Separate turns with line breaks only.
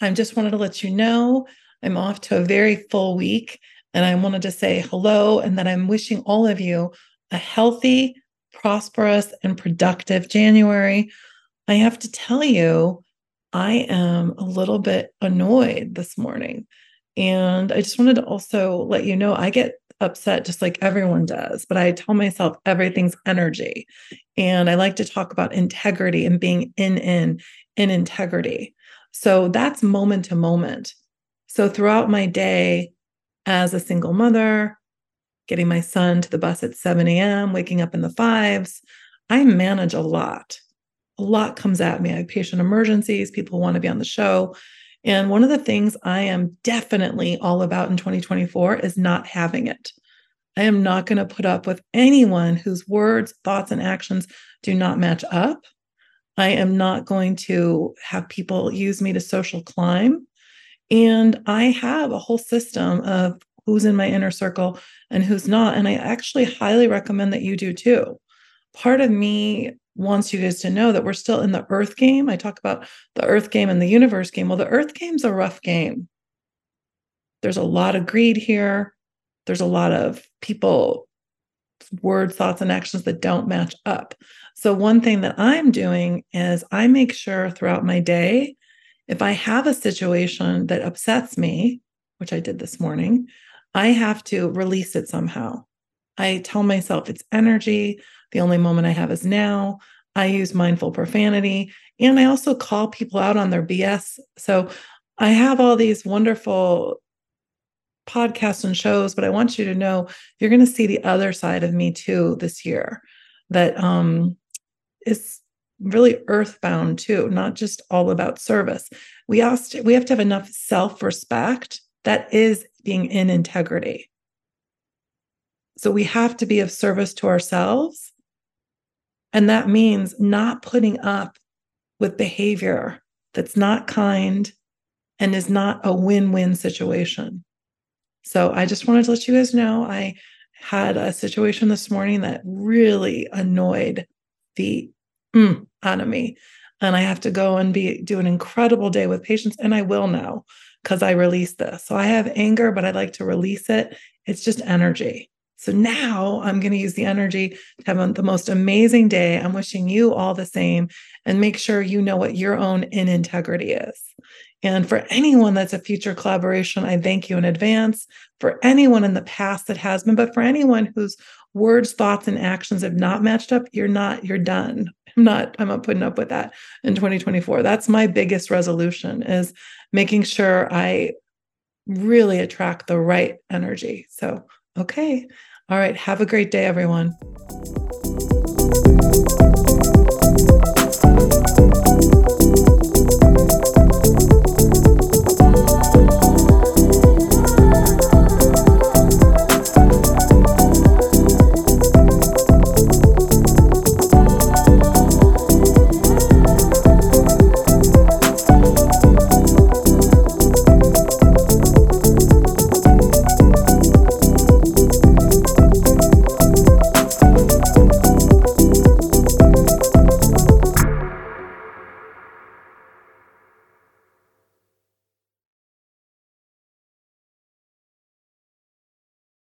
I just wanted to let you know I'm off to a very full week and I wanted to say hello and that I'm wishing all of you a healthy, prosperous, and productive January. I have to tell you, I am a little bit annoyed this morning. And I just wanted to also let you know I get upset just like everyone does, but I tell myself everything's energy. And I like to talk about integrity and being in in in integrity. So that's moment to moment. So throughout my day as a single mother, getting my son to the bus at 7 a.m., waking up in the fives, I manage a lot. A lot comes at me. I have patient emergencies, people want to be on the show. And one of the things I am definitely all about in 2024 is not having it. I am not going to put up with anyone whose words, thoughts, and actions do not match up. I am not going to have people use me to social climb. And I have a whole system of who's in my inner circle and who's not. And I actually highly recommend that you do too. Part of me wants you guys to know that we're still in the earth game. I talk about the earth game and the universe game. Well, the earth game's a rough game. There's a lot of greed here. There's a lot of people, words, thoughts, and actions that don't match up. So, one thing that I'm doing is I make sure throughout my day, if I have a situation that upsets me, which I did this morning, I have to release it somehow. I tell myself it's energy. The only moment I have is now. I use mindful profanity and I also call people out on their BS. So I have all these wonderful podcasts and shows, but I want you to know you're going to see the other side of me too this year that um, is really earthbound too, not just all about service. We asked, we have to have enough self-respect that is being in integrity. So we have to be of service to ourselves. And that means not putting up with behavior that's not kind and is not a win win situation. So I just wanted to let you guys know I had a situation this morning that really annoyed the mm, out of me. And I have to go and be do an incredible day with patients. And I will now because I release this. So I have anger, but I like to release it. It's just energy. So now I'm going to use the energy to have the most amazing day. I'm wishing you all the same and make sure you know what your own in integrity is. And for anyone that's a future collaboration, I thank you in advance. For anyone in the past that has been, but for anyone whose words, thoughts, and actions have not matched up, you're not, you're done. I'm not, I'm not putting up with that in 2024. That's my biggest resolution is making sure I really attract the right energy. So, okay. All right. Have a great day, everyone.